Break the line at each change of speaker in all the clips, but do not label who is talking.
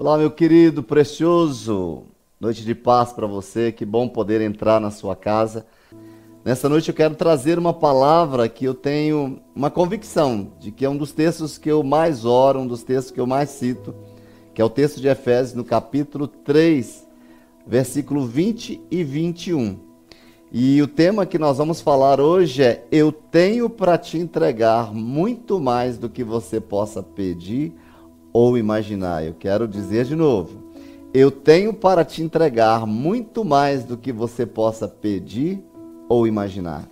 Olá, meu querido, precioso. Noite de paz para você. Que bom poder entrar na sua casa. Nessa noite eu quero trazer uma palavra que eu tenho uma convicção de que é um dos textos que eu mais oro, um dos textos que eu mais cito, que é o texto de Efésios no capítulo 3, versículo 20 e 21. E o tema que nós vamos falar hoje é: Eu tenho para te entregar muito mais do que você possa pedir ou imaginar. Eu quero dizer de novo: eu tenho para te entregar muito mais do que você possa pedir ou imaginar.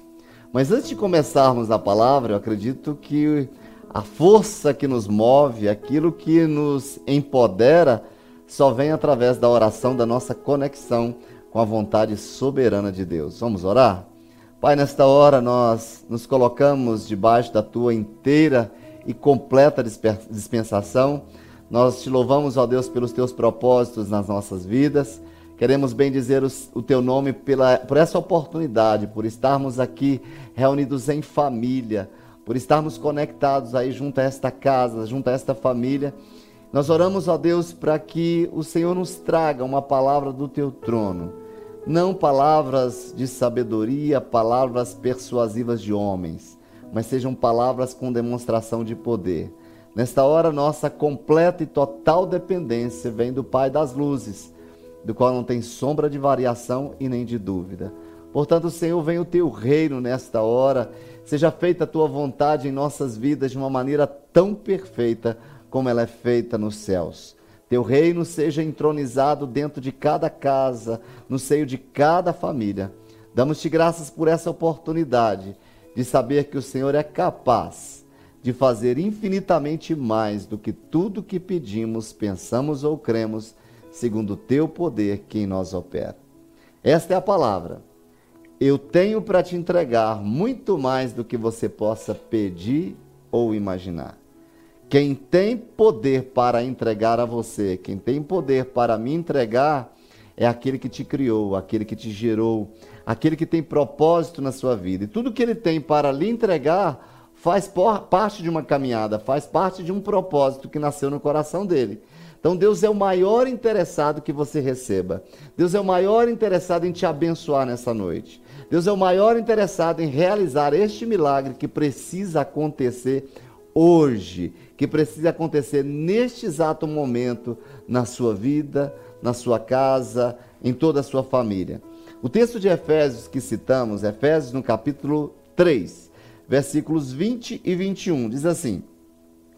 Mas antes de começarmos a palavra, eu acredito que a força que nos move, aquilo que nos empodera, só vem através da oração, da nossa conexão com a vontade soberana de Deus. Vamos orar? Pai, nesta hora nós nos colocamos debaixo da tua inteira e completa dispensação. Nós te louvamos, ó Deus, pelos teus propósitos nas nossas vidas. Queremos bem dizer o teu nome pela, por essa oportunidade, por estarmos aqui reunidos em família, por estarmos conectados aí junto a esta casa, junto a esta família. Nós oramos, ó Deus, para que o Senhor nos traga uma palavra do teu trono. Não palavras de sabedoria, palavras persuasivas de homens mas sejam palavras com demonstração de poder. Nesta hora, nossa completa e total dependência vem do Pai das luzes, do qual não tem sombra de variação e nem de dúvida. Portanto, Senhor, vem o teu reino nesta hora, seja feita a tua vontade em nossas vidas de uma maneira tão perfeita como ela é feita nos céus. Teu reino seja entronizado dentro de cada casa, no seio de cada família. Damos-te graças por essa oportunidade de saber que o Senhor é capaz de fazer infinitamente mais do que tudo que pedimos, pensamos ou cremos, segundo o teu poder que em nós opera. Esta é a palavra. Eu tenho para te entregar muito mais do que você possa pedir ou imaginar. Quem tem poder para entregar a você, quem tem poder para me entregar, é aquele que te criou, aquele que te gerou, aquele que tem propósito na sua vida. E tudo que ele tem para lhe entregar faz parte de uma caminhada, faz parte de um propósito que nasceu no coração dele. Então Deus é o maior interessado que você receba. Deus é o maior interessado em te abençoar nessa noite. Deus é o maior interessado em realizar este milagre que precisa acontecer hoje, que precisa acontecer neste exato momento na sua vida, na sua casa, em toda a sua família. O texto de Efésios que citamos, Efésios no capítulo 3, versículos 20 e 21, diz assim: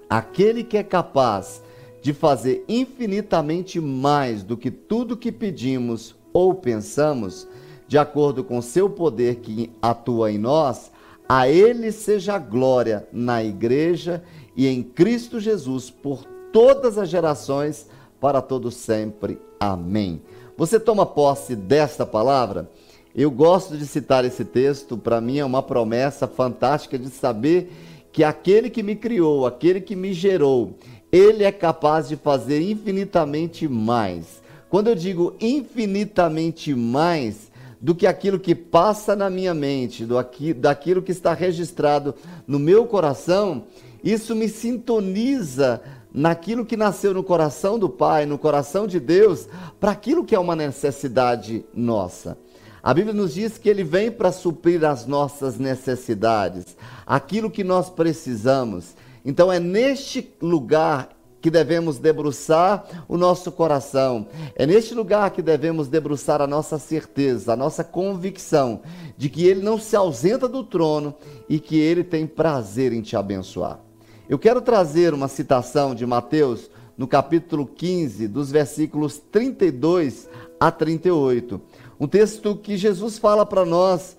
Aquele que é capaz de fazer infinitamente mais do que tudo que pedimos ou pensamos, de acordo com seu poder que atua em nós, a ele seja a glória na igreja e em Cristo Jesus por todas as gerações, para todo sempre. Amém. Você toma posse desta palavra? Eu gosto de citar esse texto, para mim é uma promessa fantástica de saber que aquele que me criou, aquele que me gerou, ele é capaz de fazer infinitamente mais. Quando eu digo infinitamente mais do que aquilo que passa na minha mente, do aqui, daquilo que está registrado no meu coração, isso me sintoniza naquilo que nasceu no coração do Pai, no coração de Deus, para aquilo que é uma necessidade nossa. A Bíblia nos diz que ele vem para suprir as nossas necessidades, aquilo que nós precisamos. Então é neste lugar que devemos debruçar o nosso coração. É neste lugar que devemos debruçar a nossa certeza, a nossa convicção de que ele não se ausenta do trono e que ele tem prazer em te abençoar. Eu quero trazer uma citação de Mateus no capítulo 15, dos versículos 32 a 38. Um texto que Jesus fala para nós,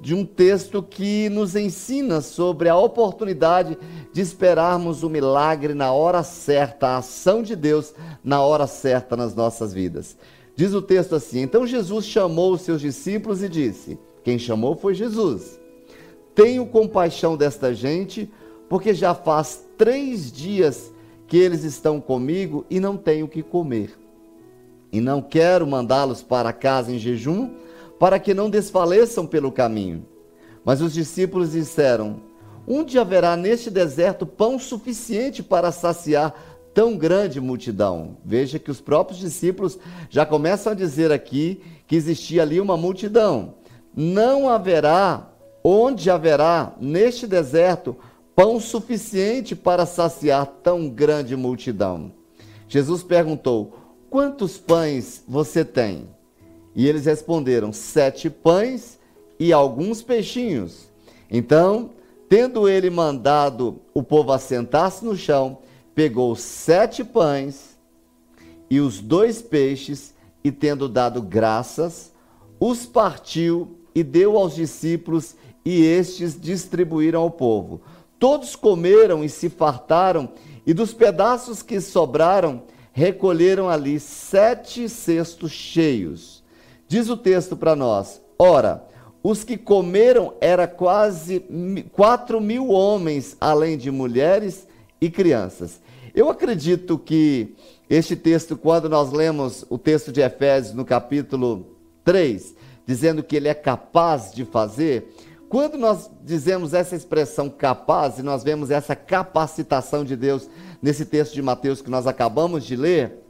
de um texto que nos ensina sobre a oportunidade de esperarmos o milagre na hora certa, a ação de Deus na hora certa nas nossas vidas. Diz o texto assim: Então Jesus chamou os seus discípulos e disse: Quem chamou foi Jesus. Tenho compaixão desta gente porque já faz três dias que eles estão comigo e não tenho o que comer. E não quero mandá-los para casa em jejum, para que não desfaleçam pelo caminho. Mas os discípulos disseram: Onde haverá neste deserto pão suficiente para saciar tão grande multidão. Veja que os próprios discípulos já começam a dizer aqui que existia ali uma multidão. Não haverá, onde haverá neste deserto, pão suficiente para saciar tão grande multidão. Jesus perguntou: Quantos pães você tem? E eles responderam: Sete pães e alguns peixinhos. Então, tendo ele mandado o povo assentar-se no chão, pegou sete pães e os dois peixes, e tendo dado graças, os partiu e deu aos discípulos, e estes distribuíram ao povo. Todos comeram e se fartaram, e dos pedaços que sobraram, recolheram ali sete cestos cheios. Diz o texto para nós: ora, os que comeram era quase quatro mil homens, além de mulheres e crianças. Eu acredito que este texto, quando nós lemos o texto de Efésios no capítulo 3, dizendo que ele é capaz de fazer, quando nós dizemos essa expressão capaz e nós vemos essa capacitação de Deus nesse texto de Mateus que nós acabamos de ler,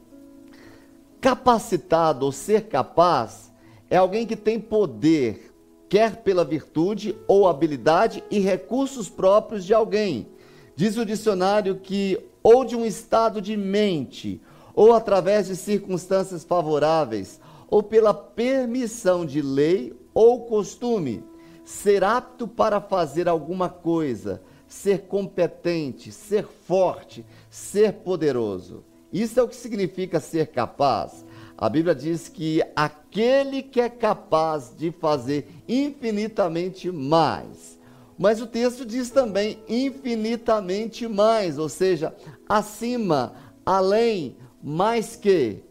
capacitado ou ser capaz é alguém que tem poder, quer pela virtude ou habilidade e recursos próprios de alguém. Diz o dicionário que ou de um estado de mente, ou através de circunstâncias favoráveis, ou pela permissão de lei ou costume, ser apto para fazer alguma coisa, ser competente, ser forte, ser poderoso. Isso é o que significa ser capaz. A Bíblia diz que aquele que é capaz de fazer infinitamente mais. Mas o texto diz também infinitamente mais, ou seja, acima, além, mais que.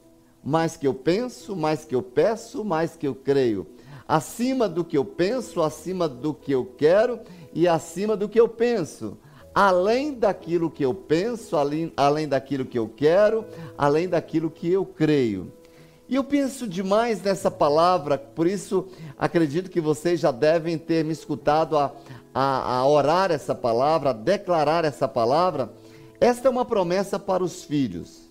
Mais que eu penso, mais que eu peço, mais que eu creio. Acima do que eu penso, acima do que eu quero e acima do que eu penso além daquilo que eu penso, além, além daquilo que eu quero, além daquilo que eu creio. E eu penso demais nessa palavra, por isso acredito que vocês já devem ter me escutado a, a, a orar essa palavra, a declarar essa palavra. Esta é uma promessa para os filhos.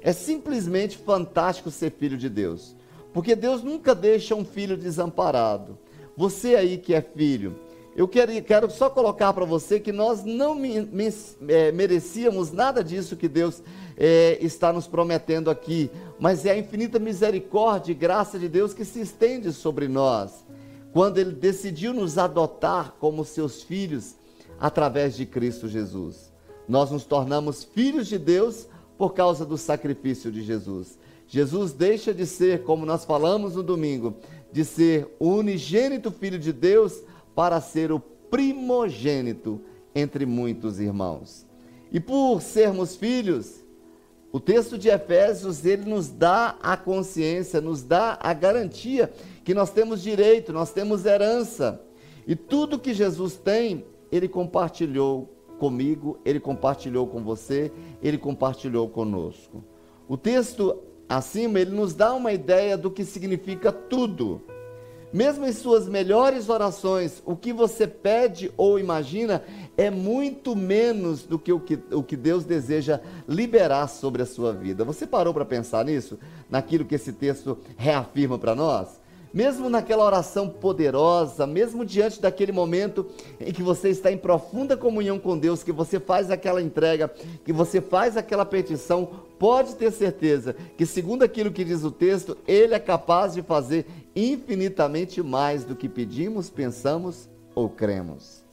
É simplesmente fantástico ser filho de Deus, porque Deus nunca deixa um filho desamparado. Você aí que é filho, eu quero, quero só colocar para você que nós não me, me, é, merecíamos nada disso que Deus é, está nos prometendo aqui, mas é a infinita misericórdia e graça de Deus que se estende sobre nós, quando Ele decidiu nos adotar como seus filhos através de Cristo Jesus. Nós nos tornamos filhos de Deus por causa do sacrifício de Jesus. Jesus deixa de ser, como nós falamos no domingo, de ser o unigênito Filho de Deus para ser o primogênito entre muitos irmãos. E por sermos filhos, o texto de Efésios, ele nos dá a consciência, nos dá a garantia que nós temos direito, nós temos herança. E tudo que Jesus tem, ele compartilhou comigo, ele compartilhou com você, ele compartilhou conosco. O texto acima, ele nos dá uma ideia do que significa tudo. Mesmo em suas melhores orações, o que você pede ou imagina é muito menos do que o que, o que Deus deseja liberar sobre a sua vida. Você parou para pensar nisso? Naquilo que esse texto reafirma para nós? mesmo naquela oração poderosa, mesmo diante daquele momento em que você está em profunda comunhão com Deus, que você faz aquela entrega, que você faz aquela petição, pode ter certeza que, segundo aquilo que diz o texto, Ele é capaz de fazer infinitamente mais do que pedimos, pensamos ou cremos.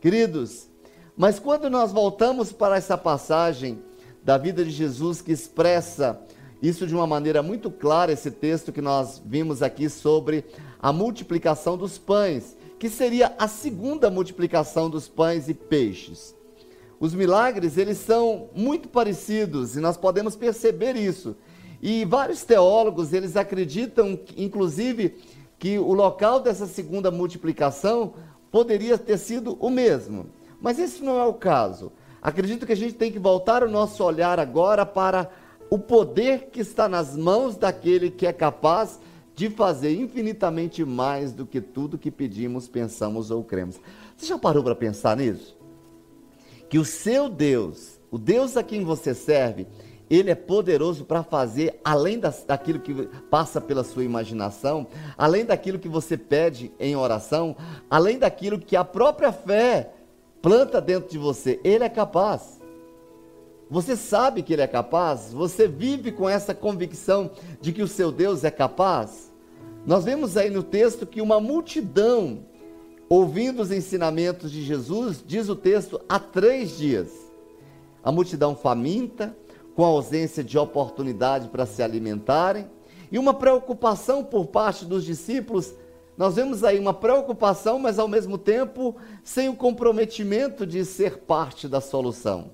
Queridos, mas quando nós voltamos para essa passagem da vida de Jesus que expressa isso de uma maneira muito clara, esse texto que nós vimos aqui sobre a multiplicação dos pães, que seria a segunda multiplicação dos pães e peixes. Os milagres, eles são muito parecidos e nós podemos perceber isso. E vários teólogos, eles acreditam, inclusive, que o local dessa segunda multiplicação poderia ter sido o mesmo. Mas esse não é o caso. Acredito que a gente tem que voltar o nosso olhar agora para o poder que está nas mãos daquele que é capaz de fazer infinitamente mais do que tudo que pedimos, pensamos ou cremos. Você já parou para pensar nisso? Que o seu Deus o Deus a quem você serve, ele é poderoso para fazer além das, daquilo que passa pela sua imaginação, além daquilo que você pede em oração, além daquilo que a própria fé planta dentro de você. Ele é capaz. Você sabe que ele é capaz? Você vive com essa convicção de que o seu Deus é capaz? Nós vemos aí no texto que uma multidão, ouvindo os ensinamentos de Jesus, diz o texto, há três dias. A multidão faminta, com ausência de oportunidade para se alimentarem, e uma preocupação por parte dos discípulos. Nós vemos aí uma preocupação, mas ao mesmo tempo sem o comprometimento de ser parte da solução.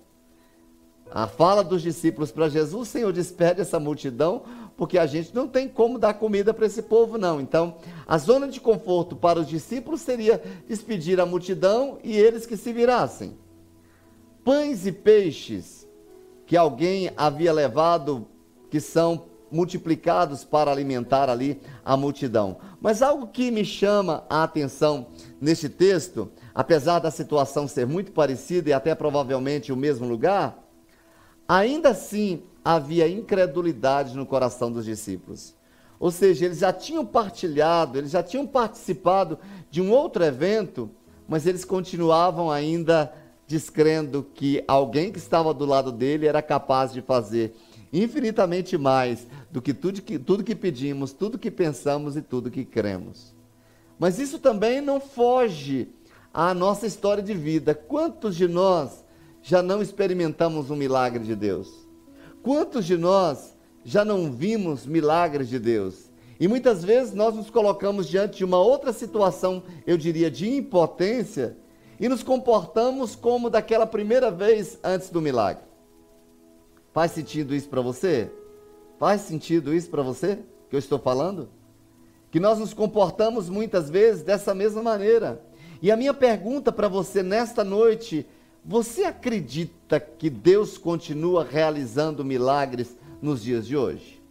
A fala dos discípulos para Jesus, Senhor, despede essa multidão, porque a gente não tem como dar comida para esse povo, não. Então, a zona de conforto para os discípulos seria despedir a multidão e eles que se virassem. Pães e peixes que alguém havia levado, que são multiplicados para alimentar ali a multidão. Mas algo que me chama a atenção neste texto, apesar da situação ser muito parecida e até provavelmente o mesmo lugar, ainda assim havia incredulidade no coração dos discípulos. Ou seja, eles já tinham partilhado, eles já tinham participado de um outro evento, mas eles continuavam ainda descrendo que alguém que estava do lado dele era capaz de fazer infinitamente mais do que tudo que, tudo que pedimos, tudo que pensamos e tudo que cremos. Mas isso também não foge à nossa história de vida. Quantos de nós já não experimentamos um milagre de Deus? Quantos de nós já não vimos milagres de Deus? E muitas vezes nós nos colocamos diante de uma outra situação, eu diria, de impotência, e nos comportamos como daquela primeira vez antes do milagre. Faz sentido isso para você? Faz sentido isso para você que eu estou falando? Que nós nos comportamos muitas vezes dessa mesma maneira. E a minha pergunta para você nesta noite, você acredita que Deus continua realizando milagres nos dias de hoje?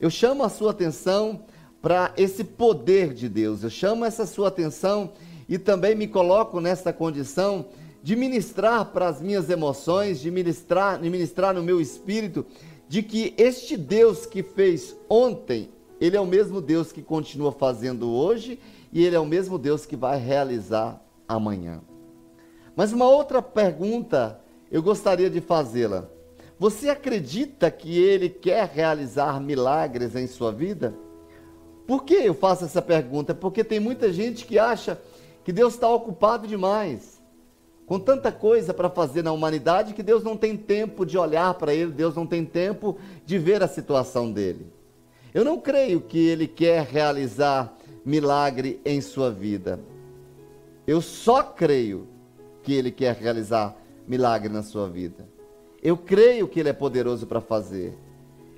Eu chamo a sua atenção para esse poder de Deus. Eu chamo essa sua atenção e também me coloco nessa condição de ministrar para as minhas emoções, de ministrar, de ministrar no meu espírito, de que este Deus que fez ontem, ele é o mesmo Deus que continua fazendo hoje e ele é o mesmo Deus que vai realizar amanhã. Mas uma outra pergunta eu gostaria de fazê-la. Você acredita que ele quer realizar milagres em sua vida? Por que eu faço essa pergunta? Porque tem muita gente que acha que Deus está ocupado demais, com tanta coisa para fazer na humanidade, que Deus não tem tempo de olhar para ele, Deus não tem tempo de ver a situação dele. Eu não creio que ele quer realizar milagre em sua vida. Eu só creio que ele quer realizar milagre na sua vida. Eu creio que ele é poderoso para fazer.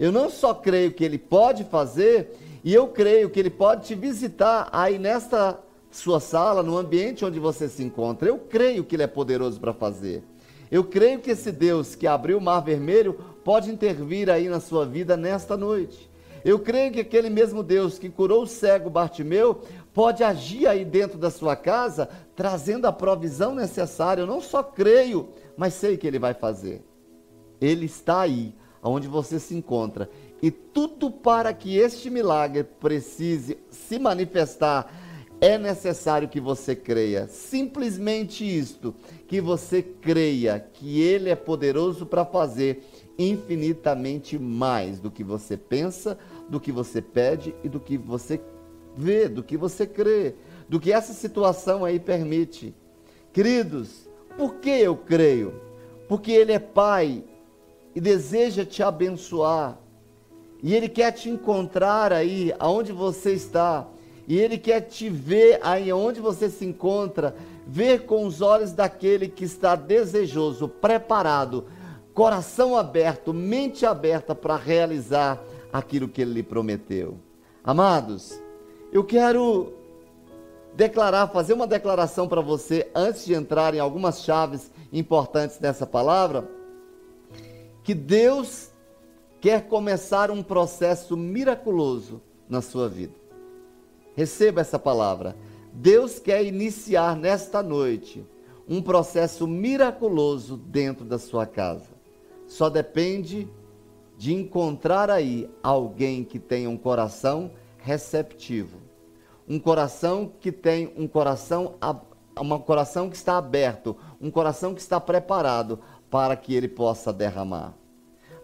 Eu não só creio que ele pode fazer, e eu creio que ele pode te visitar aí nesta sua sala, no ambiente onde você se encontra. Eu creio que Ele é poderoso para fazer. Eu creio que esse Deus que abriu o mar vermelho pode intervir aí na sua vida nesta noite. Eu creio que aquele mesmo Deus que curou o cego Bartimeu pode agir aí dentro da sua casa, trazendo a provisão necessária. Eu não só creio, mas sei que Ele vai fazer. Ele está aí, onde você se encontra. E tudo para que este milagre precise se manifestar é necessário que você creia, simplesmente isto, que você creia que Ele é poderoso para fazer infinitamente mais do que você pensa, do que você pede e do que você vê, do que você crê, do que essa situação aí permite. Queridos, por que eu creio? Porque Ele é Pai e deseja te abençoar, e Ele quer te encontrar aí, aonde você está e Ele quer te ver aí onde você se encontra, ver com os olhos daquele que está desejoso, preparado, coração aberto, mente aberta para realizar aquilo que Ele lhe prometeu. Amados, eu quero declarar, fazer uma declaração para você antes de entrar em algumas chaves importantes dessa palavra, que Deus quer começar um processo miraculoso na sua vida. Receba essa palavra. Deus quer iniciar nesta noite um processo miraculoso dentro da sua casa. Só depende de encontrar aí alguém que tenha um coração receptivo. Um coração que tem um coração um coração que está aberto, um coração que está preparado para que ele possa derramar.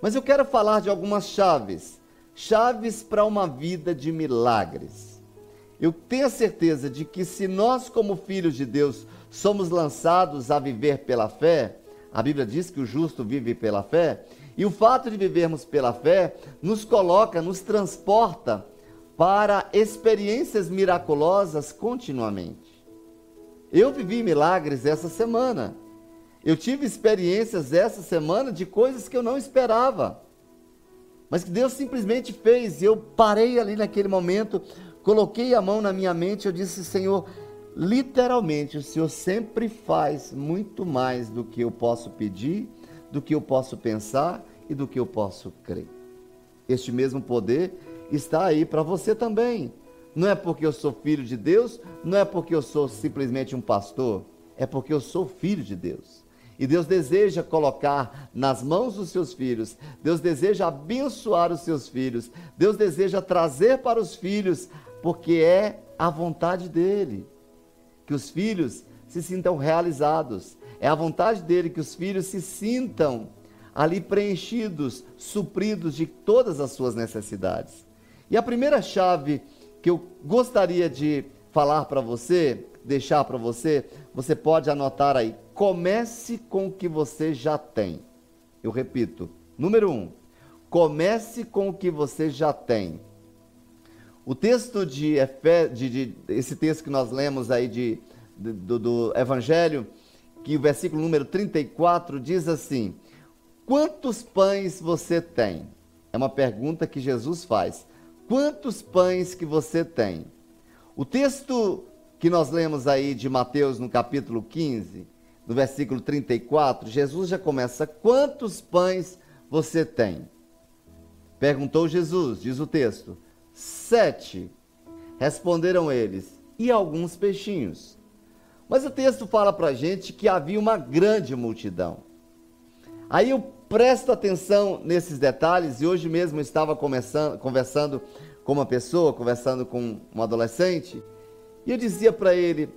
Mas eu quero falar de algumas chaves, chaves para uma vida de milagres. Eu tenho a certeza de que se nós como filhos de Deus somos lançados a viver pela fé, a Bíblia diz que o justo vive pela fé, e o fato de vivermos pela fé nos coloca, nos transporta para experiências miraculosas continuamente. Eu vivi milagres essa semana. Eu tive experiências essa semana de coisas que eu não esperava. Mas que Deus simplesmente fez. Eu parei ali naquele momento, coloquei a mão na minha mente, eu disse: Senhor, literalmente, o Senhor sempre faz muito mais do que eu posso pedir, do que eu posso pensar e do que eu posso crer. Este mesmo poder está aí para você também. Não é porque eu sou filho de Deus, não é porque eu sou simplesmente um pastor, é porque eu sou filho de Deus. E Deus deseja colocar nas mãos dos seus filhos, Deus deseja abençoar os seus filhos, Deus deseja trazer para os filhos, porque é a vontade dele que os filhos se sintam realizados. É a vontade dele que os filhos se sintam ali preenchidos, supridos de todas as suas necessidades. E a primeira chave que eu gostaria de falar para você, deixar para você, você pode anotar aí. Comece com o que você já tem. Eu repito. Número um, comece com o que você já tem. O texto de, Efé, de, de esse texto que nós lemos aí de, de do, do Evangelho, que o versículo número 34 diz assim: Quantos pães você tem? É uma pergunta que Jesus faz. Quantos pães que você tem? O texto que nós lemos aí de Mateus no capítulo 15, no versículo 34, Jesus já começa: Quantos pães você tem? Perguntou Jesus, diz o texto. Sete. Responderam eles, e alguns peixinhos. Mas o texto fala para a gente que havia uma grande multidão. Aí eu presto atenção nesses detalhes, e hoje mesmo eu estava conversando com uma pessoa, conversando com um adolescente, e eu dizia para ele: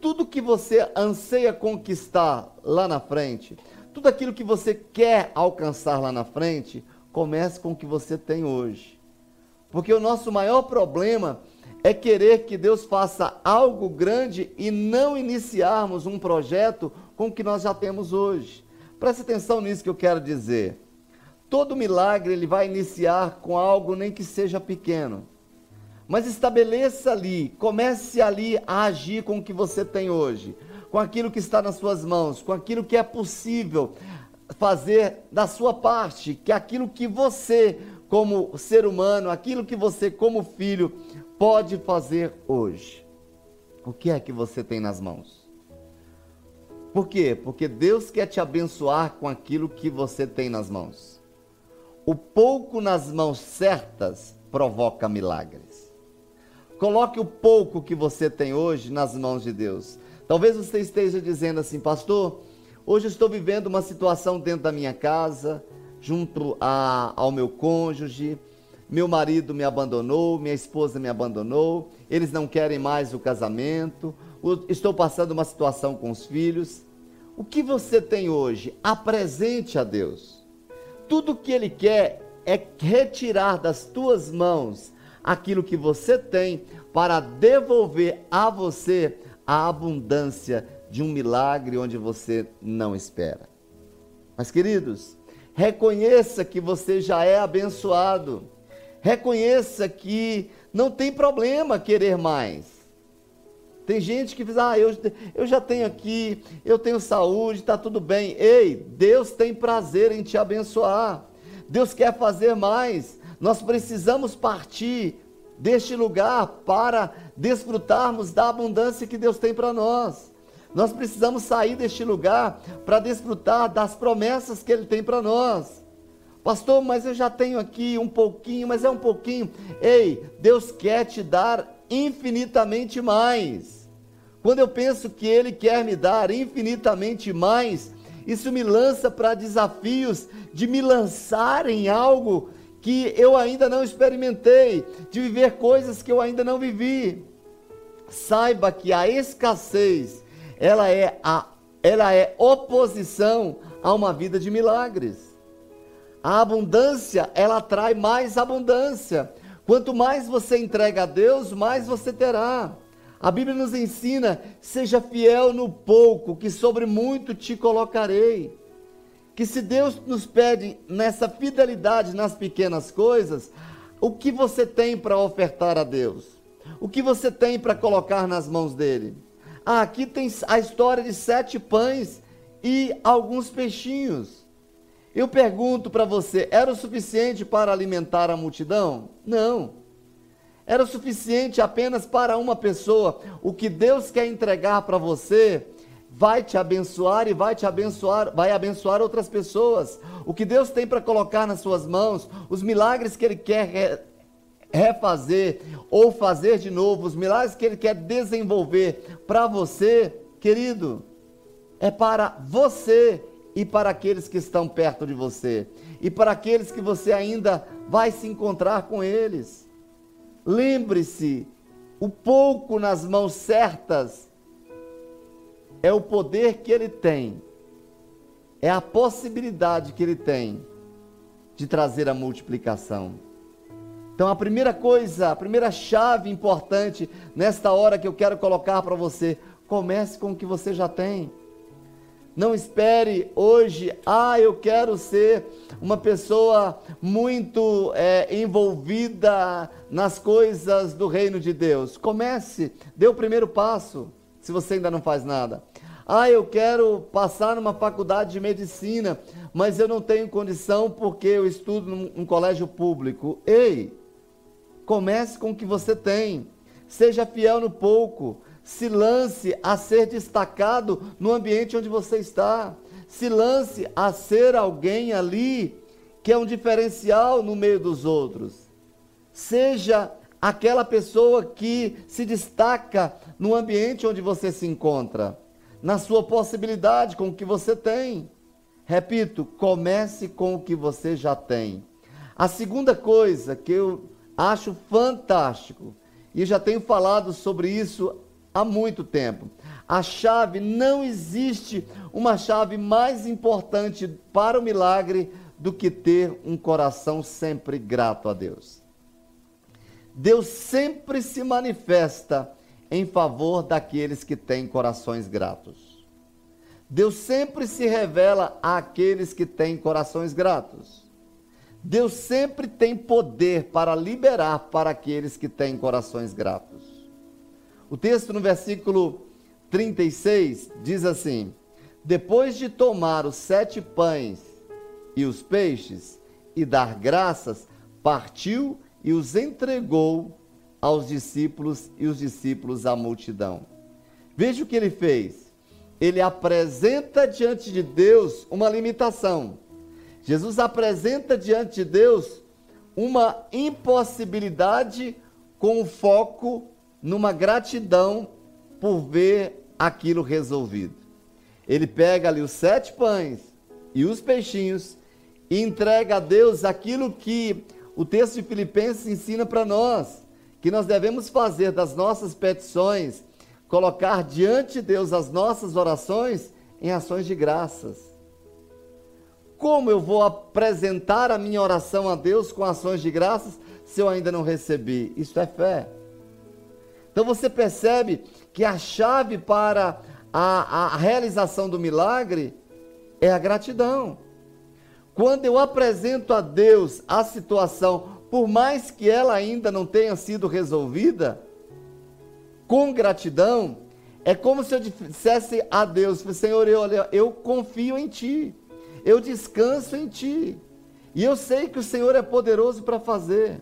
tudo que você anseia conquistar lá na frente, tudo aquilo que você quer alcançar lá na frente, comece com o que você tem hoje. Porque o nosso maior problema é querer que Deus faça algo grande e não iniciarmos um projeto com o que nós já temos hoje. Preste atenção nisso que eu quero dizer. Todo milagre ele vai iniciar com algo nem que seja pequeno. Mas estabeleça ali, comece ali a agir com o que você tem hoje, com aquilo que está nas suas mãos, com aquilo que é possível fazer da sua parte, que aquilo que você como ser humano, aquilo que você, como filho, pode fazer hoje. O que é que você tem nas mãos? Por quê? Porque Deus quer te abençoar com aquilo que você tem nas mãos. O pouco nas mãos certas provoca milagres. Coloque o pouco que você tem hoje nas mãos de Deus. Talvez você esteja dizendo assim, pastor, hoje estou vivendo uma situação dentro da minha casa, junto a, ao meu cônjuge. Meu marido me abandonou, minha esposa me abandonou, eles não querem mais o casamento, estou passando uma situação com os filhos. O que você tem hoje? Apresente a Deus. Tudo que Ele quer é retirar das tuas mãos aquilo que você tem para devolver a você a abundância de um milagre onde você não espera. Mas, queridos, Reconheça que você já é abençoado. Reconheça que não tem problema querer mais. Tem gente que diz, ah, eu, eu já tenho aqui, eu tenho saúde, está tudo bem. Ei, Deus tem prazer em te abençoar. Deus quer fazer mais. Nós precisamos partir deste lugar para desfrutarmos da abundância que Deus tem para nós. Nós precisamos sair deste lugar para desfrutar das promessas que Ele tem para nós. Pastor, mas eu já tenho aqui um pouquinho, mas é um pouquinho. Ei, Deus quer te dar infinitamente mais. quando eu penso que Ele quer me dar infinitamente mais, isso me lança para desafios de me lançar em algo que eu ainda não experimentei, de viver coisas que eu ainda não vivi. Saiba que a escassez, ela é a ela é oposição a uma vida de milagres. A abundância, ela atrai mais abundância. Quanto mais você entrega a Deus, mais você terá. A Bíblia nos ensina: seja fiel no pouco, que sobre muito te colocarei. Que se Deus nos pede nessa fidelidade nas pequenas coisas, o que você tem para ofertar a Deus? O que você tem para colocar nas mãos dele? Ah, aqui tem a história de sete pães e alguns peixinhos. Eu pergunto para você: era o suficiente para alimentar a multidão? Não. Era o suficiente apenas para uma pessoa. O que Deus quer entregar para você vai te abençoar e vai te abençoar, vai abençoar outras pessoas. O que Deus tem para colocar nas suas mãos, os milagres que Ele quer refazer ou fazer de novo, os milagres que Ele quer desenvolver para você, querido, é para você e para aqueles que estão perto de você, e para aqueles que você ainda vai se encontrar com eles. Lembre-se, o pouco nas mãos certas é o poder que ele tem, é a possibilidade que ele tem de trazer a multiplicação. Então, a primeira coisa, a primeira chave importante nesta hora que eu quero colocar para você, comece com o que você já tem. Não espere hoje, ah, eu quero ser uma pessoa muito é, envolvida nas coisas do reino de Deus. Comece, dê o primeiro passo, se você ainda não faz nada. Ah, eu quero passar numa faculdade de medicina, mas eu não tenho condição porque eu estudo num, num colégio público. Ei, comece com o que você tem. Seja fiel no pouco se lance a ser destacado no ambiente onde você está. Se lance a ser alguém ali que é um diferencial no meio dos outros. Seja aquela pessoa que se destaca no ambiente onde você se encontra, na sua possibilidade, com o que você tem. Repito, comece com o que você já tem. A segunda coisa que eu acho fantástico, e já tenho falado sobre isso há muito tempo. A chave, não existe uma chave mais importante para o milagre do que ter um coração sempre grato a Deus. Deus sempre se manifesta em favor daqueles que têm corações gratos. Deus sempre se revela àqueles que têm corações gratos. Deus sempre tem poder para liberar para aqueles que têm corações gratos. O texto no versículo 36 diz assim: Depois de tomar os sete pães e os peixes e dar graças, partiu e os entregou aos discípulos e os discípulos à multidão. Veja o que ele fez. Ele apresenta diante de Deus uma limitação. Jesus apresenta diante de Deus uma impossibilidade com o foco numa gratidão por ver aquilo resolvido. Ele pega ali os sete pães e os peixinhos e entrega a Deus aquilo que o texto de Filipenses ensina para nós, que nós devemos fazer das nossas petições, colocar diante de Deus as nossas orações em ações de graças. Como eu vou apresentar a minha oração a Deus com ações de graças se eu ainda não recebi? Isso é fé. Então você percebe que a chave para a, a realização do milagre é a gratidão. Quando eu apresento a Deus a situação, por mais que ela ainda não tenha sido resolvida, com gratidão, é como se eu dissesse a Deus: Senhor, eu, eu confio em Ti, eu descanso em Ti, e eu sei que o Senhor é poderoso para fazer.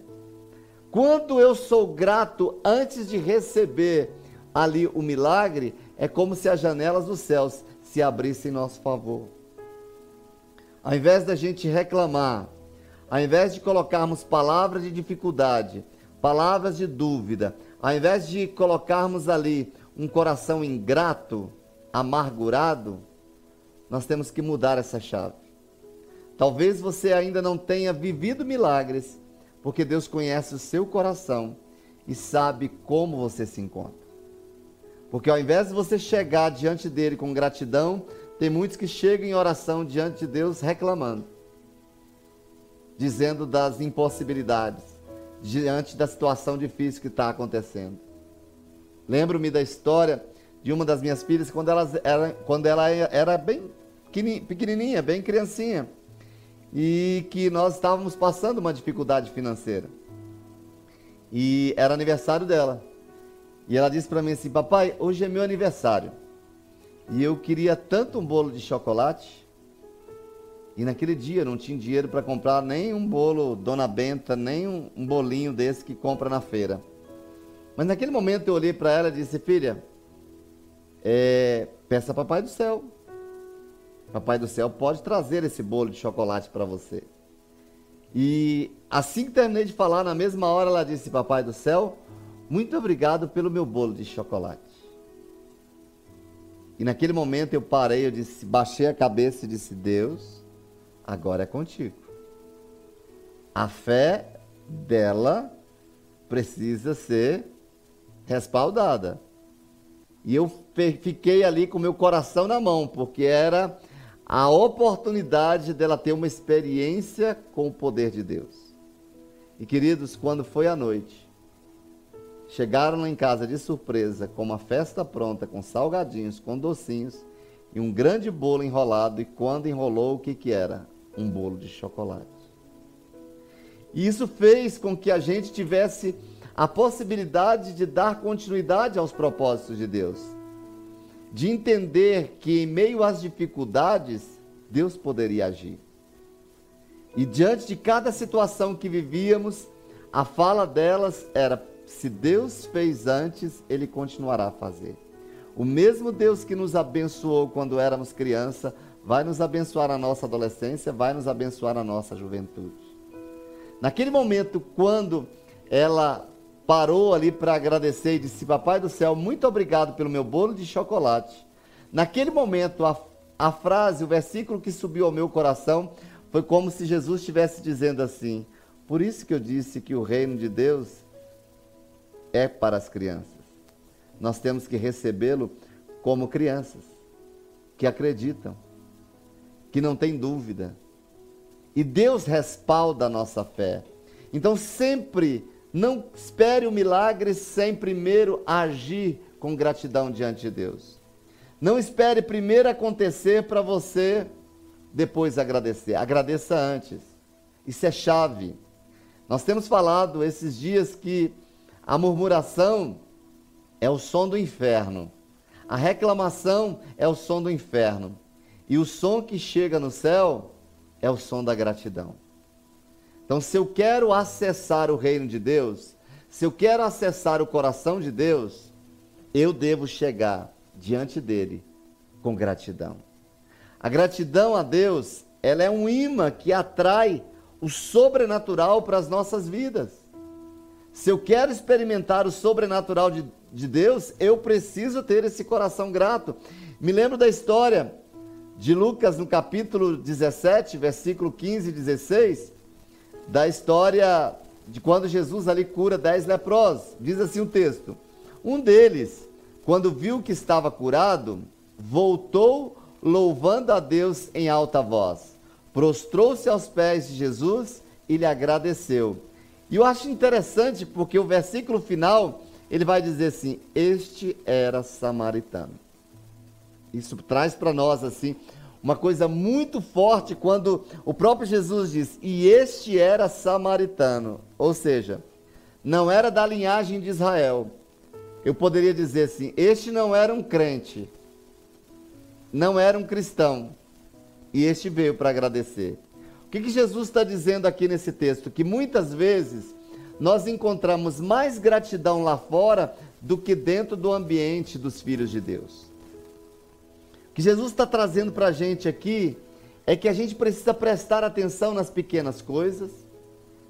Quando eu sou grato antes de receber ali o milagre, é como se as janelas dos céus se abrissem em nosso favor. Ao invés da gente reclamar, ao invés de colocarmos palavras de dificuldade, palavras de dúvida, ao invés de colocarmos ali um coração ingrato, amargurado, nós temos que mudar essa chave. Talvez você ainda não tenha vivido milagres, porque Deus conhece o seu coração e sabe como você se encontra. Porque ao invés de você chegar diante dele com gratidão, tem muitos que chegam em oração diante de Deus reclamando, dizendo das impossibilidades, diante da situação difícil que está acontecendo. Lembro-me da história de uma das minhas filhas quando ela era, quando ela era bem pequenininha, bem criancinha, e que nós estávamos passando uma dificuldade financeira. E era aniversário dela. E ela disse para mim assim: Papai, hoje é meu aniversário. E eu queria tanto um bolo de chocolate. E naquele dia não tinha dinheiro para comprar nem um bolo Dona Benta, nem um, um bolinho desse que compra na feira. Mas naquele momento eu olhei para ela e disse: Filha, é, peça Papai do Céu. Papai do Céu pode trazer esse bolo de chocolate para você. E assim que terminei de falar, na mesma hora ela disse: Papai do Céu, muito obrigado pelo meu bolo de chocolate. E naquele momento eu parei, eu disse, baixei a cabeça e disse: Deus, agora é contigo. A fé dela precisa ser respaldada. E eu fiquei ali com meu coração na mão, porque era a oportunidade dela ter uma experiência com o poder de Deus. E queridos, quando foi a noite, chegaram em casa de surpresa, com uma festa pronta, com salgadinhos, com docinhos e um grande bolo enrolado. E quando enrolou, o que, que era? Um bolo de chocolate. E isso fez com que a gente tivesse a possibilidade de dar continuidade aos propósitos de Deus de entender que em meio às dificuldades, Deus poderia agir. E diante de cada situação que vivíamos, a fala delas era: se Deus fez antes, Ele continuará a fazer. O mesmo Deus que nos abençoou quando éramos criança, vai nos abençoar na nossa adolescência, vai nos abençoar na nossa juventude. Naquele momento, quando ela parou ali para agradecer e disse: Papai do céu, muito obrigado pelo meu bolo de chocolate. Naquele momento, a, a frase, o versículo que subiu ao meu coração foi como se Jesus estivesse dizendo assim: Por isso que eu disse que o reino de Deus é para as crianças. Nós temos que recebê-lo como crianças que acreditam, que não têm dúvida. E Deus respalda a nossa fé. Então, sempre não espere o milagre sem primeiro agir com gratidão diante de Deus. Não espere primeiro acontecer para você depois agradecer. Agradeça antes. Isso é chave. Nós temos falado esses dias que a murmuração é o som do inferno. A reclamação é o som do inferno. E o som que chega no céu é o som da gratidão. Então, se eu quero acessar o reino de Deus, se eu quero acessar o coração de Deus, eu devo chegar diante dele com gratidão. A gratidão a Deus, ela é um imã que atrai o sobrenatural para as nossas vidas. Se eu quero experimentar o sobrenatural de, de Deus, eu preciso ter esse coração grato. Me lembro da história de Lucas no capítulo 17, versículo 15 e 16, da história de quando Jesus ali cura dez leprosos. Diz assim o texto: Um deles, quando viu que estava curado, voltou louvando a Deus em alta voz. Prostrou-se aos pés de Jesus e lhe agradeceu. E eu acho interessante porque o versículo final ele vai dizer assim: Este era samaritano. Isso traz para nós assim uma coisa muito forte quando o próprio Jesus diz: E este era samaritano. Ou seja, não era da linhagem de Israel. Eu poderia dizer assim: Este não era um crente, não era um cristão. E este veio para agradecer. O que, que Jesus está dizendo aqui nesse texto? Que muitas vezes nós encontramos mais gratidão lá fora do que dentro do ambiente dos filhos de Deus que Jesus está trazendo para a gente aqui é que a gente precisa prestar atenção nas pequenas coisas,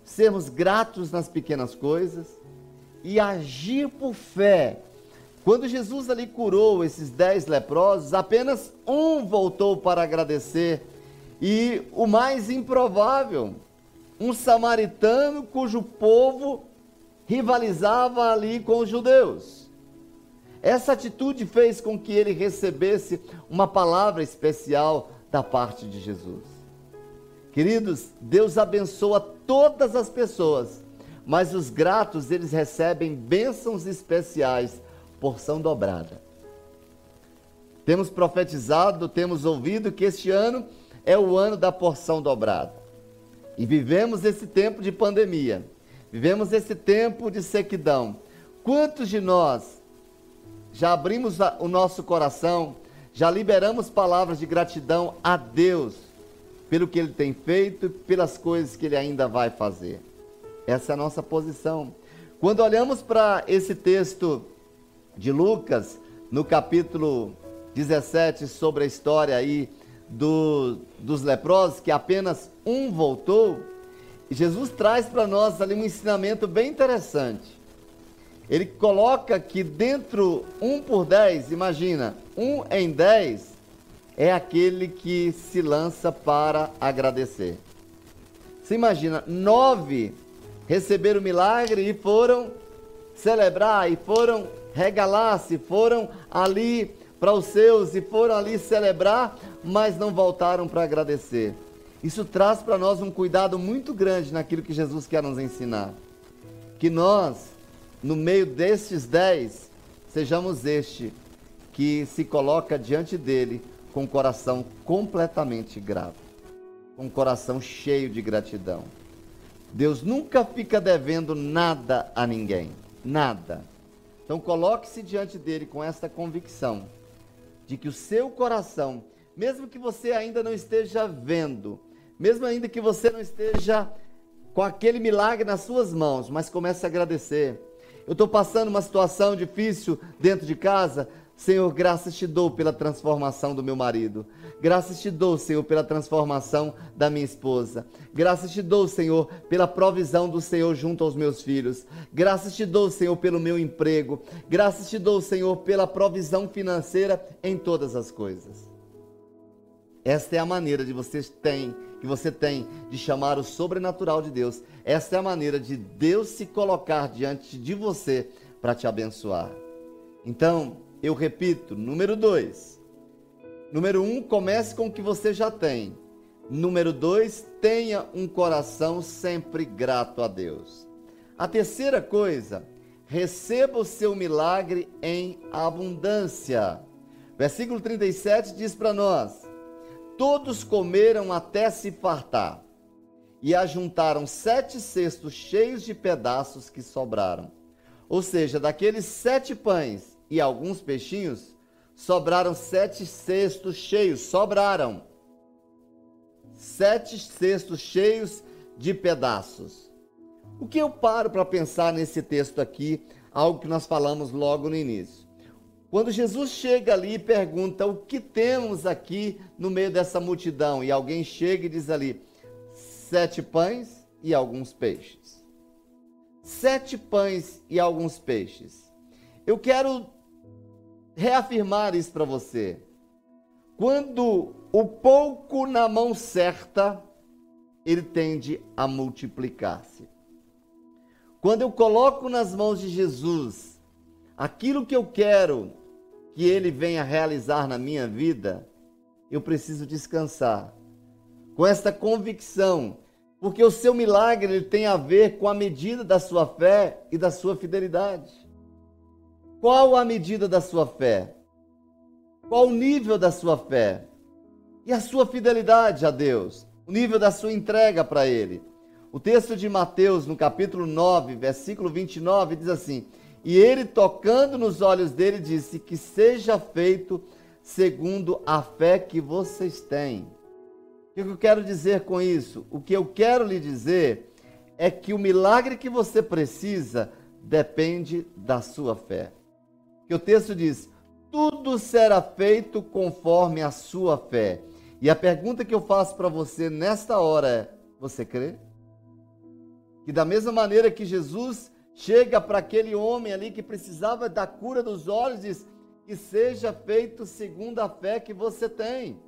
sermos gratos nas pequenas coisas e agir por fé Quando Jesus ali curou esses dez leprosos, apenas um voltou para agradecer. E o mais improvável, um samaritano cujo povo rivalizava ali com os judeus. Essa atitude fez com que ele recebesse uma palavra especial da parte de Jesus. Queridos, Deus abençoa todas as pessoas, mas os gratos eles recebem bênçãos especiais, porção dobrada. Temos profetizado, temos ouvido que este ano é o ano da porção dobrada. E vivemos esse tempo de pandemia, vivemos esse tempo de sequidão. Quantos de nós já abrimos o nosso coração, já liberamos palavras de gratidão a Deus pelo que Ele tem feito e pelas coisas que Ele ainda vai fazer? Essa é a nossa posição. Quando olhamos para esse texto de Lucas, no capítulo 17, sobre a história aí do, dos leprosos, que apenas um voltou, Jesus traz para nós ali um ensinamento bem interessante. Ele coloca que dentro um por dez, imagina, um em dez é aquele que se lança para agradecer. Você imagina, nove receberam o milagre e foram celebrar, e foram regalar-se, foram ali para os seus e foram ali celebrar, mas não voltaram para agradecer. Isso traz para nós um cuidado muito grande naquilo que Jesus quer nos ensinar. Que nós, no meio destes dez, sejamos este que se coloca diante dele com o coração completamente grato, com o coração cheio de gratidão. Deus nunca fica devendo nada a ninguém, nada. Então coloque-se diante dele com esta convicção de que o seu coração, mesmo que você ainda não esteja vendo, mesmo ainda que você não esteja com aquele milagre nas suas mãos, mas comece a agradecer. Eu estou passando uma situação difícil dentro de casa. Senhor, graças te dou pela transformação do meu marido. Graças te dou, Senhor, pela transformação da minha esposa. Graças te dou, Senhor, pela provisão do Senhor junto aos meus filhos. Graças te dou, Senhor, pelo meu emprego. Graças te dou, Senhor, pela provisão financeira em todas as coisas. Esta é a maneira de vocês têm, que você tem de chamar o sobrenatural de Deus. Esta é a maneira de Deus se colocar diante de você para te abençoar. Então, eu repito, número dois, Número um, comece com o que você já tem. Número dois, tenha um coração sempre grato a Deus. A terceira coisa, receba o seu milagre em abundância. Versículo 37 diz para nós: Todos comeram até se fartar, e ajuntaram sete cestos cheios de pedaços que sobraram. Ou seja, daqueles sete pães e alguns peixinhos, sobraram sete cestos cheios, sobraram sete cestos cheios de pedaços. O que eu paro para pensar nesse texto aqui, algo que nós falamos logo no início. Quando Jesus chega ali e pergunta o que temos aqui no meio dessa multidão, e alguém chega e diz ali: sete pães e alguns peixes. Sete pães e alguns peixes. Eu quero reafirmar isso para você. Quando o pouco na mão certa, ele tende a multiplicar-se. Quando eu coloco nas mãos de Jesus aquilo que eu quero que ele venha realizar na minha vida, eu preciso descansar com esta convicção, porque o seu milagre ele tem a ver com a medida da sua fé e da sua fidelidade. Qual a medida da sua fé? Qual o nível da sua fé? E a sua fidelidade a Deus? O nível da sua entrega para Ele? O texto de Mateus, no capítulo 9, versículo 29, diz assim: E ele, tocando nos olhos dele, disse: Que seja feito segundo a fé que vocês têm. O que eu quero dizer com isso? O que eu quero lhe dizer é que o milagre que você precisa depende da sua fé que o texto diz: tudo será feito conforme a sua fé. E a pergunta que eu faço para você nesta hora é: você crê? Que da mesma maneira que Jesus chega para aquele homem ali que precisava da cura dos olhos diz: Que seja feito segundo a fé que você tem.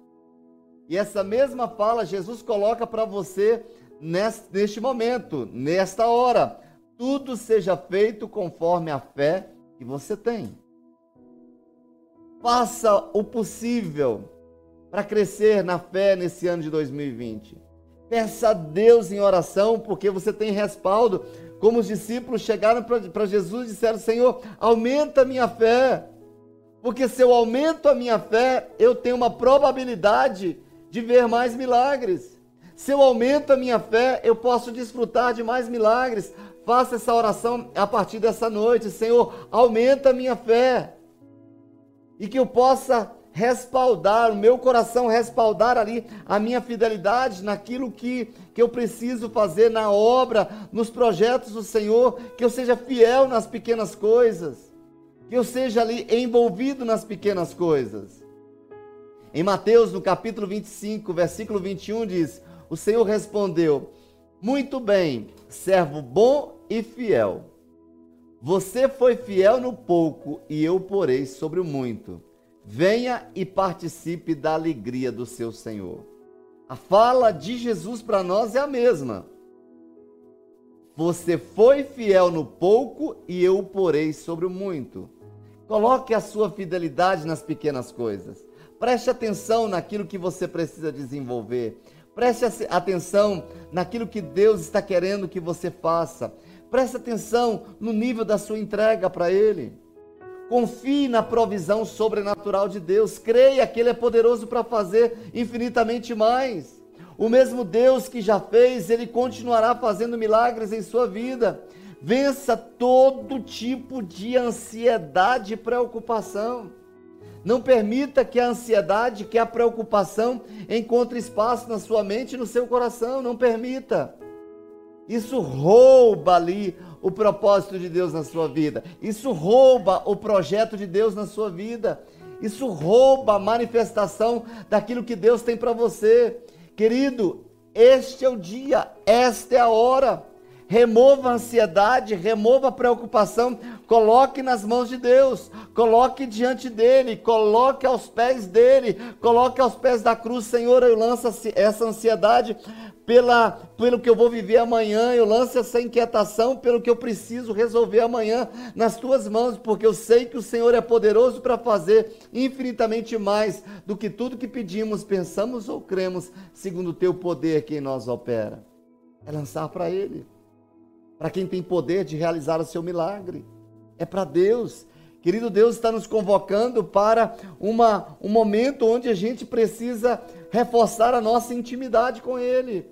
E essa mesma fala Jesus coloca para você neste momento, nesta hora. Tudo seja feito conforme a fé que você tem. Faça o possível para crescer na fé nesse ano de 2020. Peça a Deus em oração, porque você tem respaldo. Como os discípulos chegaram para Jesus e disseram: Senhor, aumenta a minha fé. Porque se eu aumento a minha fé, eu tenho uma probabilidade de ver mais milagres. Se eu aumento a minha fé, eu posso desfrutar de mais milagres. Faça essa oração a partir dessa noite. Senhor, aumenta a minha fé. E que eu possa respaldar, o meu coração respaldar ali a minha fidelidade naquilo que, que eu preciso fazer na obra, nos projetos do Senhor, que eu seja fiel nas pequenas coisas, que eu seja ali envolvido nas pequenas coisas. Em Mateus, no capítulo 25, versículo 21, diz: O Senhor respondeu: Muito bem, servo bom e fiel. Você foi fiel no pouco, e eu porei sobre o muito. Venha e participe da alegria do seu Senhor. A fala de Jesus para nós é a mesma. Você foi fiel no pouco e eu o porei sobre o muito. Coloque a sua fidelidade nas pequenas coisas. Preste atenção naquilo que você precisa desenvolver. Preste atenção naquilo que Deus está querendo que você faça. Preste atenção no nível da sua entrega para Ele. Confie na provisão sobrenatural de Deus. Creia que Ele é poderoso para fazer infinitamente mais. O mesmo Deus que já fez, Ele continuará fazendo milagres em sua vida. Vença todo tipo de ansiedade e preocupação. Não permita que a ansiedade, que a preocupação encontre espaço na sua mente e no seu coração. Não permita. Isso rouba ali o propósito de Deus na sua vida. Isso rouba o projeto de Deus na sua vida. Isso rouba a manifestação daquilo que Deus tem para você. Querido, este é o dia, esta é a hora. Remova a ansiedade, remova a preocupação, coloque nas mãos de Deus, coloque diante dele, coloque aos pés dele, coloque aos pés da cruz, Senhor, eu lanço essa ansiedade pela, pelo que eu vou viver amanhã, eu lanço essa inquietação pelo que eu preciso resolver amanhã nas tuas mãos, porque eu sei que o Senhor é poderoso para fazer infinitamente mais do que tudo que pedimos, pensamos ou cremos, segundo o teu poder que em nós opera. É lançar para Ele para quem tem poder de realizar o seu milagre. É para Deus. Querido Deus está nos convocando para uma, um momento onde a gente precisa reforçar a nossa intimidade com Ele.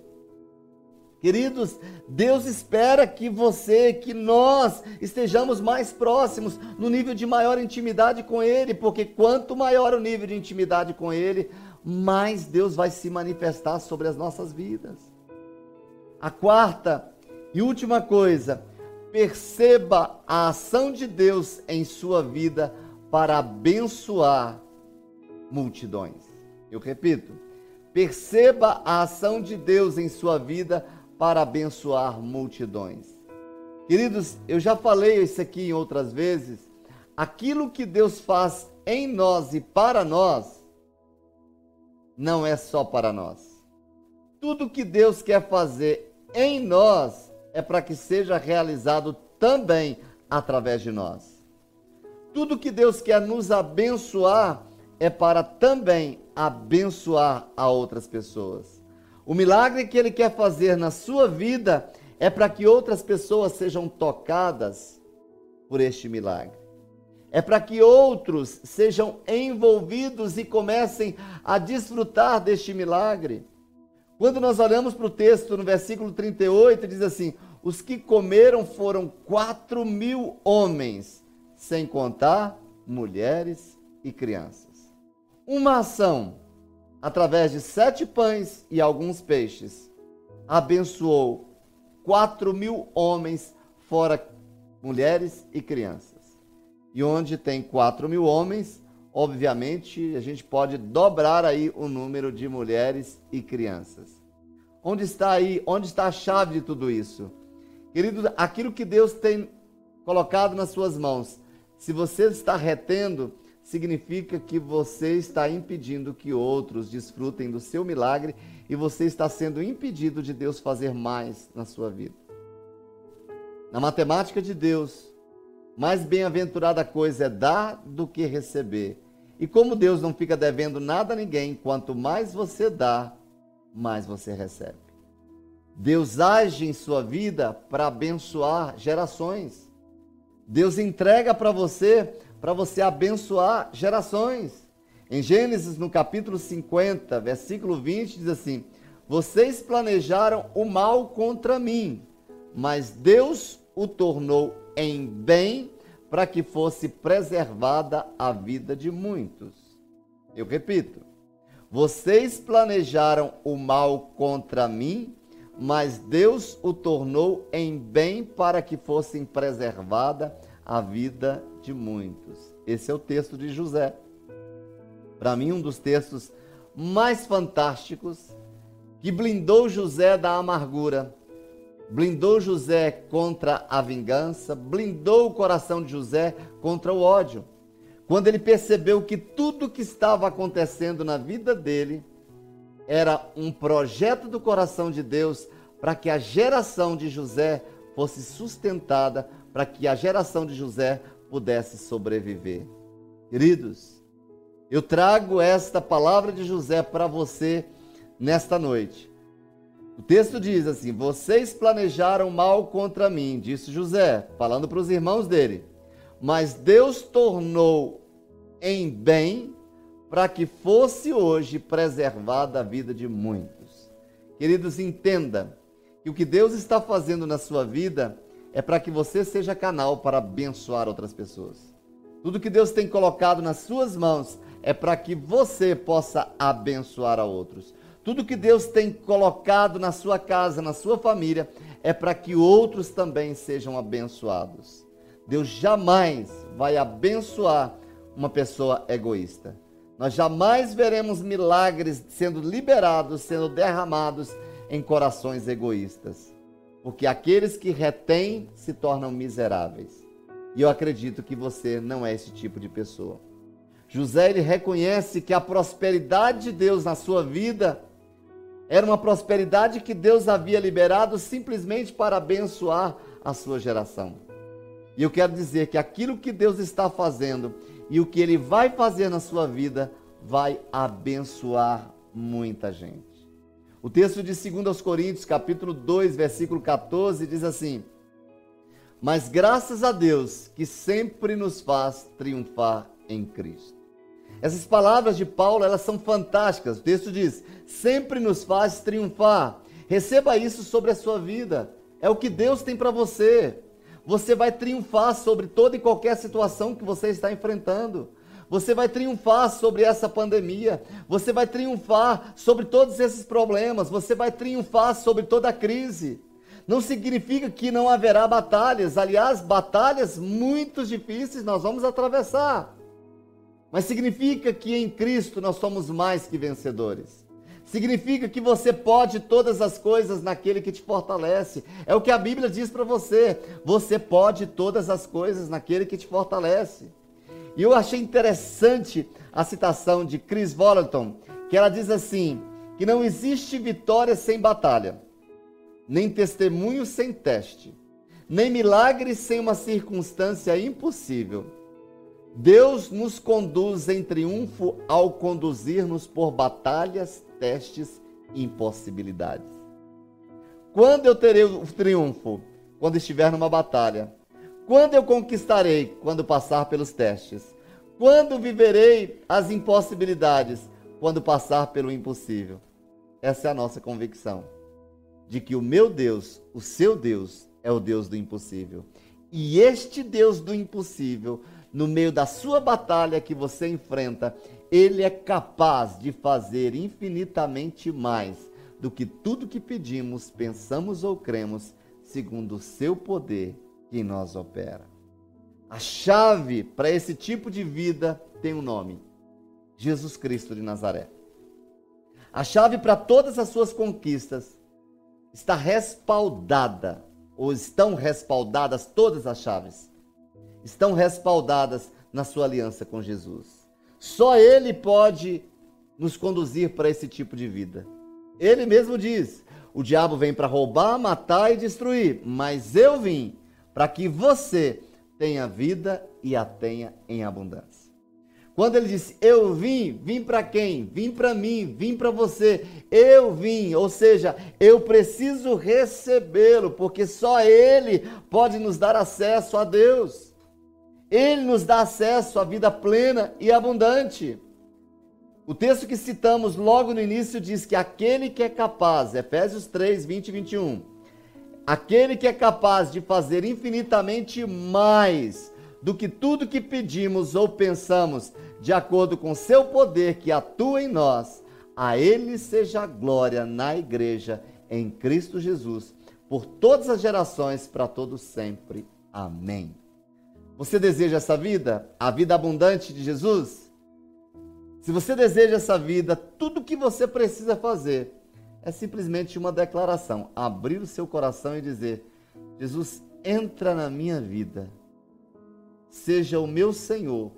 Queridos, Deus espera que você, que nós estejamos mais próximos, no nível de maior intimidade com Ele, porque quanto maior o nível de intimidade com Ele, mais Deus vai se manifestar sobre as nossas vidas. A quarta e última coisa, perceba a ação de Deus em sua vida para abençoar multidões. Eu repito, perceba a ação de Deus em sua vida para abençoar multidões. Queridos, eu já falei isso aqui em outras vezes. Aquilo que Deus faz em nós e para nós, não é só para nós. Tudo que Deus quer fazer em nós é para que seja realizado também através de nós. Tudo que Deus quer nos abençoar é para também abençoar a outras pessoas. O milagre que Ele quer fazer na sua vida é para que outras pessoas sejam tocadas por este milagre. É para que outros sejam envolvidos e comecem a desfrutar deste milagre. Quando nós olhamos para o texto no versículo 38, diz assim: Os que comeram foram quatro mil homens, sem contar mulheres e crianças. Uma ação, através de sete pães e alguns peixes, abençoou quatro mil homens, fora mulheres e crianças. E onde tem quatro mil homens, obviamente a gente pode dobrar aí o número de mulheres e crianças. Onde está aí, onde está a chave de tudo isso? Querido, aquilo que Deus tem colocado nas suas mãos, se você está retendo, significa que você está impedindo que outros desfrutem do seu milagre e você está sendo impedido de Deus fazer mais na sua vida. Na matemática de Deus, mais bem-aventurada coisa é dar do que receber. E como Deus não fica devendo nada a ninguém, quanto mais você dá, mais você recebe. Deus age em sua vida para abençoar gerações. Deus entrega para você para você abençoar gerações. Em Gênesis, no capítulo 50, versículo 20, diz assim: Vocês planejaram o mal contra mim, mas Deus o tornou em bem para que fosse preservada a vida de muitos. Eu repito: Vocês planejaram o mal contra mim, mas Deus o tornou em bem para que fosse preservada a vida de muitos. Esse é o texto de José. Para mim, um dos textos mais fantásticos que blindou José da amargura, blindou José contra a vingança, blindou o coração de José contra o ódio. Quando ele percebeu que tudo que estava acontecendo na vida dele era um projeto do coração de Deus para que a geração de José fosse sustentada, para que a geração de José pudesse sobreviver. Queridos, eu trago esta palavra de José para você nesta noite. O texto diz assim: Vocês planejaram mal contra mim, disse José, falando para os irmãos dele. Mas Deus tornou em bem para que fosse hoje preservada a vida de muitos. Queridos, entenda que o que Deus está fazendo na sua vida é para que você seja canal para abençoar outras pessoas. Tudo que Deus tem colocado nas suas mãos é para que você possa abençoar a outros. Tudo que Deus tem colocado na sua casa, na sua família, é para que outros também sejam abençoados. Deus jamais vai abençoar uma pessoa egoísta. Nós jamais veremos milagres sendo liberados, sendo derramados em corações egoístas porque aqueles que retêm se tornam miseráveis. E eu acredito que você não é esse tipo de pessoa. José ele reconhece que a prosperidade de Deus na sua vida era uma prosperidade que Deus havia liberado simplesmente para abençoar a sua geração. E eu quero dizer que aquilo que Deus está fazendo e o que ele vai fazer na sua vida vai abençoar muita gente. O texto de 2 Coríntios, capítulo 2, versículo 14, diz assim: Mas graças a Deus que sempre nos faz triunfar em Cristo. Essas palavras de Paulo, elas são fantásticas. O texto diz: sempre nos faz triunfar. Receba isso sobre a sua vida. É o que Deus tem para você. Você vai triunfar sobre toda e qualquer situação que você está enfrentando. Você vai triunfar sobre essa pandemia. Você vai triunfar sobre todos esses problemas. Você vai triunfar sobre toda a crise. Não significa que não haverá batalhas. Aliás, batalhas muito difíceis nós vamos atravessar. Mas significa que em Cristo nós somos mais que vencedores. Significa que você pode todas as coisas naquele que te fortalece. É o que a Bíblia diz para você. Você pode todas as coisas naquele que te fortalece. E eu achei interessante a citação de Chris Volaton, que ela diz assim: que não existe vitória sem batalha, nem testemunho sem teste, nem milagre sem uma circunstância impossível. Deus nos conduz em triunfo ao conduzir-nos por batalhas, testes e impossibilidades. Quando eu terei o triunfo? Quando estiver numa batalha. Quando eu conquistarei? Quando passar pelos testes. Quando viverei as impossibilidades? Quando passar pelo impossível. Essa é a nossa convicção. De que o meu Deus, o seu Deus, é o Deus do impossível. E este Deus do impossível, no meio da sua batalha que você enfrenta, ele é capaz de fazer infinitamente mais do que tudo que pedimos, pensamos ou cremos, segundo o seu poder que em nós opera. A chave para esse tipo de vida tem um nome: Jesus Cristo de Nazaré. A chave para todas as suas conquistas está respaldada, ou estão respaldadas todas as chaves, estão respaldadas na sua aliança com Jesus. Só Ele pode nos conduzir para esse tipo de vida. Ele mesmo diz: o diabo vem para roubar, matar e destruir, mas eu vim para que você tenha vida e a tenha em abundância. Quando ele disse, eu vim, vim para quem? Vim para mim, vim para você. Eu vim, ou seja, eu preciso recebê-lo, porque só ele pode nos dar acesso a Deus. Ele nos dá acesso à vida plena e abundante. O texto que citamos logo no início diz que aquele que é capaz, Efésios 3, 20 e 21, aquele que é capaz de fazer infinitamente mais do que tudo que pedimos ou pensamos, de acordo com seu poder que atua em nós. A Ele seja a glória na igreja, em Cristo Jesus, por todas as gerações, para todos sempre. Amém. Você deseja essa vida? A vida abundante de Jesus? Se você deseja essa vida, tudo o que você precisa fazer é simplesmente uma declaração: abrir o seu coração e dizer: Jesus, entra na minha vida, seja o meu Senhor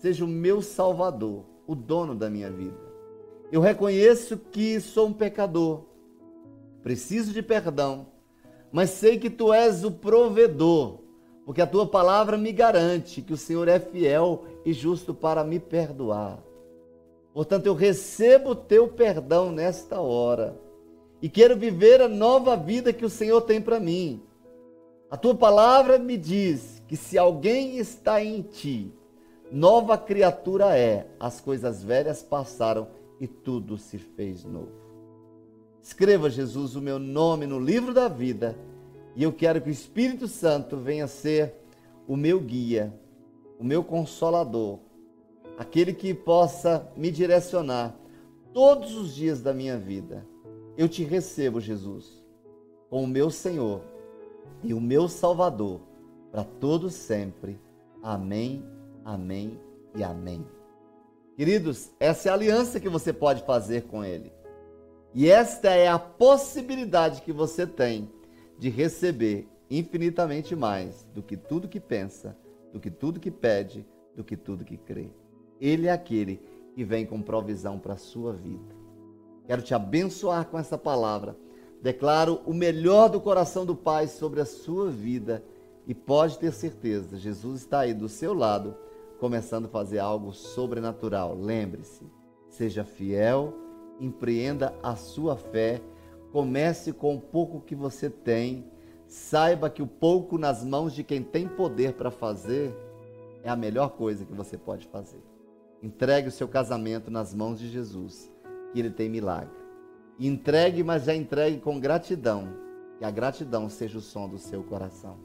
seja o meu Salvador, o dono da minha vida. Eu reconheço que sou um pecador, preciso de perdão, mas sei que tu és o provedor, porque a tua palavra me garante que o Senhor é fiel e justo para me perdoar. Portanto, eu recebo o teu perdão nesta hora e quero viver a nova vida que o Senhor tem para mim. A tua palavra me diz que se alguém está em ti, Nova criatura é, as coisas velhas passaram e tudo se fez novo. Escreva, Jesus, o meu nome no livro da vida e eu quero que o Espírito Santo venha ser o meu guia, o meu consolador, aquele que possa me direcionar todos os dias da minha vida. Eu te recebo, Jesus, como meu Senhor e o meu Salvador para todos sempre. Amém Amém e amém. Queridos, essa é a aliança que você pode fazer com Ele. E esta é a possibilidade que você tem de receber infinitamente mais do que tudo que pensa, do que tudo que pede, do que tudo que crê. Ele é aquele que vem com provisão para a sua vida. Quero te abençoar com essa palavra. Declaro o melhor do coração do Pai sobre a sua vida e pode ter certeza, Jesus está aí do seu lado começando a fazer algo sobrenatural. Lembre-se, seja fiel, empreenda a sua fé, comece com o pouco que você tem, saiba que o pouco nas mãos de quem tem poder para fazer é a melhor coisa que você pode fazer. Entregue o seu casamento nas mãos de Jesus, que ele tem milagre. Entregue, mas já entregue com gratidão, que a gratidão seja o som do seu coração.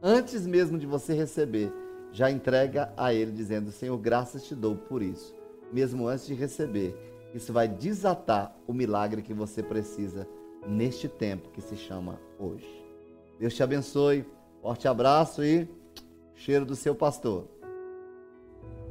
Antes mesmo de você receber, já entrega a Ele, dizendo: Senhor, graças te dou por isso, mesmo antes de receber. Isso vai desatar o milagre que você precisa neste tempo que se chama hoje. Deus te abençoe, forte abraço e cheiro do seu pastor.